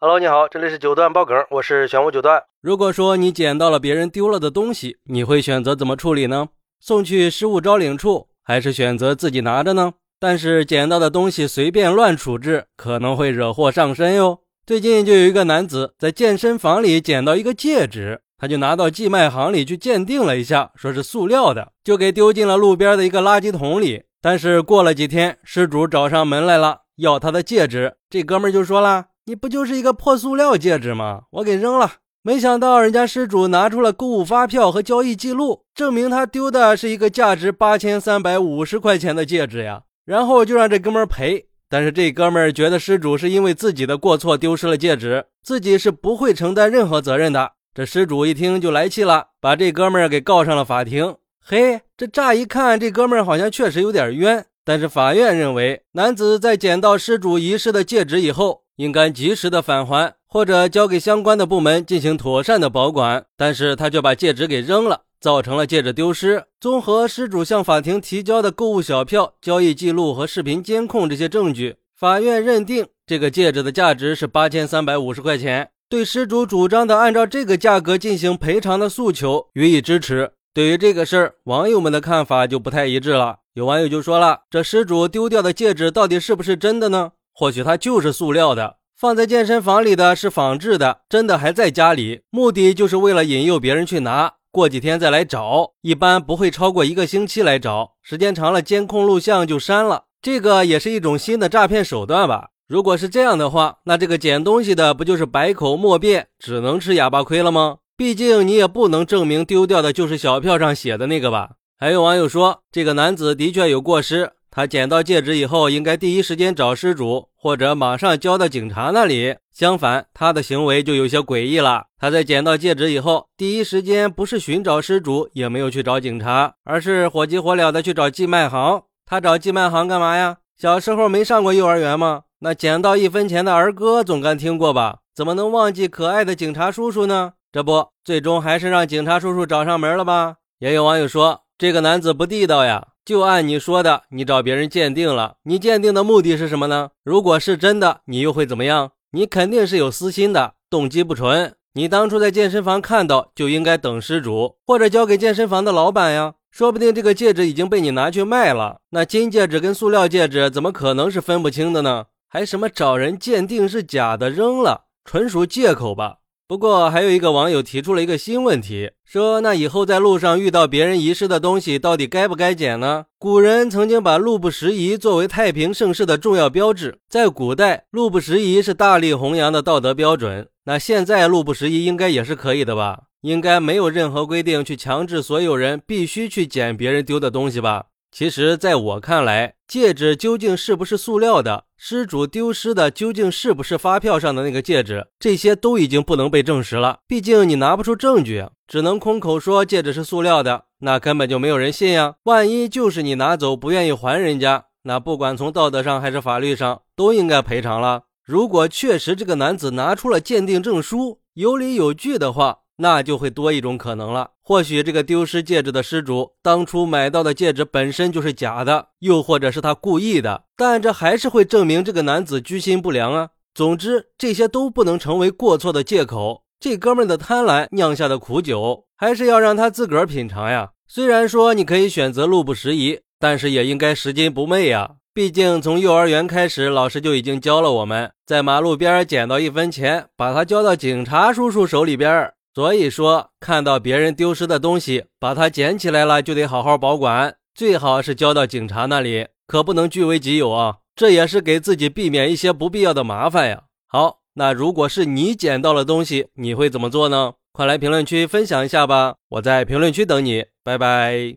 Hello，你好，这里是九段爆梗，我是玄武九段。如果说你捡到了别人丢了的东西，你会选择怎么处理呢？送去失物招领处，还是选择自己拿着呢？但是捡到的东西随便乱处置，可能会惹祸上身哟。最近就有一个男子在健身房里捡到一个戒指，他就拿到寄卖行里去鉴定了一下，说是塑料的，就给丢进了路边的一个垃圾桶里。但是过了几天，失主找上门来了，要他的戒指，这哥们就说了。你不就是一个破塑料戒指吗？我给扔了。没想到人家失主拿出了购物发票和交易记录，证明他丢的是一个价值八千三百五十块钱的戒指呀。然后就让这哥们赔。但是这哥们觉得失主是因为自己的过错丢失了戒指，自己是不会承担任何责任的。这失主一听就来气了，把这哥们给告上了法庭。嘿，这乍一看这哥们好像确实有点冤，但是法院认为男子在捡到失主遗失的戒指以后。应该及时的返还，或者交给相关的部门进行妥善的保管。但是他却把戒指给扔了，造成了戒指丢失。综合失主向法庭提交的购物小票、交易记录和视频监控这些证据，法院认定这个戒指的价值是八千三百五十块钱。对失主主张的按照这个价格进行赔偿的诉求予以支持。对于这个事儿，网友们的看法就不太一致了。有网友就说了：“这失主丢掉的戒指到底是不是真的呢？”或许它就是塑料的，放在健身房里的是仿制的，真的还在家里，目的就是为了引诱别人去拿，过几天再来找，一般不会超过一个星期来找，时间长了监控录像就删了，这个也是一种新的诈骗手段吧？如果是这样的话，那这个捡东西的不就是百口莫辩，只能吃哑巴亏了吗？毕竟你也不能证明丢掉的就是小票上写的那个吧？还有网友说，这个男子的确有过失。他捡到戒指以后，应该第一时间找失主，或者马上交到警察那里。相反，他的行为就有些诡异了。他在捡到戒指以后，第一时间不是寻找失主，也没有去找警察，而是火急火燎的去找寄卖行。他找寄卖行干嘛呀？小时候没上过幼儿园吗？那捡到一分钱的儿歌总该听过吧？怎么能忘记可爱的警察叔叔呢？这不，最终还是让警察叔叔找上门了吧？也有网友说，这个男子不地道呀。就按你说的，你找别人鉴定了，你鉴定的目的是什么呢？如果是真的，你又会怎么样？你肯定是有私心的，动机不纯。你当初在健身房看到，就应该等失主，或者交给健身房的老板呀。说不定这个戒指已经被你拿去卖了。那金戒指跟塑料戒指怎么可能是分不清的呢？还什么找人鉴定是假的扔了，纯属借口吧。不过，还有一个网友提出了一个新问题，说：“那以后在路上遇到别人遗失的东西，到底该不该捡呢？”古人曾经把路不拾遗作为太平盛世的重要标志，在古代，路不拾遗是大力弘扬的道德标准。那现在路不拾遗应该也是可以的吧？应该没有任何规定去强制所有人必须去捡别人丢的东西吧？其实，在我看来，戒指究竟是不是塑料的，失主丢失的究竟是不是发票上的那个戒指，这些都已经不能被证实了。毕竟你拿不出证据，只能空口说戒指是塑料的，那根本就没有人信呀。万一就是你拿走不愿意还人家，那不管从道德上还是法律上，都应该赔偿了。如果确实这个男子拿出了鉴定证书，有理有据的话。那就会多一种可能了，或许这个丢失戒指的失主当初买到的戒指本身就是假的，又或者是他故意的，但这还是会证明这个男子居心不良啊。总之，这些都不能成为过错的借口。这哥们的贪婪酿下的苦酒，还是要让他自个儿品尝呀。虽然说你可以选择路不拾遗，但是也应该拾金不昧呀。毕竟从幼儿园开始，老师就已经教了我们，在马路边捡到一分钱，把它交到警察叔叔手里边。所以说，看到别人丢失的东西，把它捡起来了，就得好好保管，最好是交到警察那里，可不能据为己有啊！这也是给自己避免一些不必要的麻烦呀。好，那如果是你捡到了东西，你会怎么做呢？快来评论区分享一下吧，我在评论区等你，拜拜。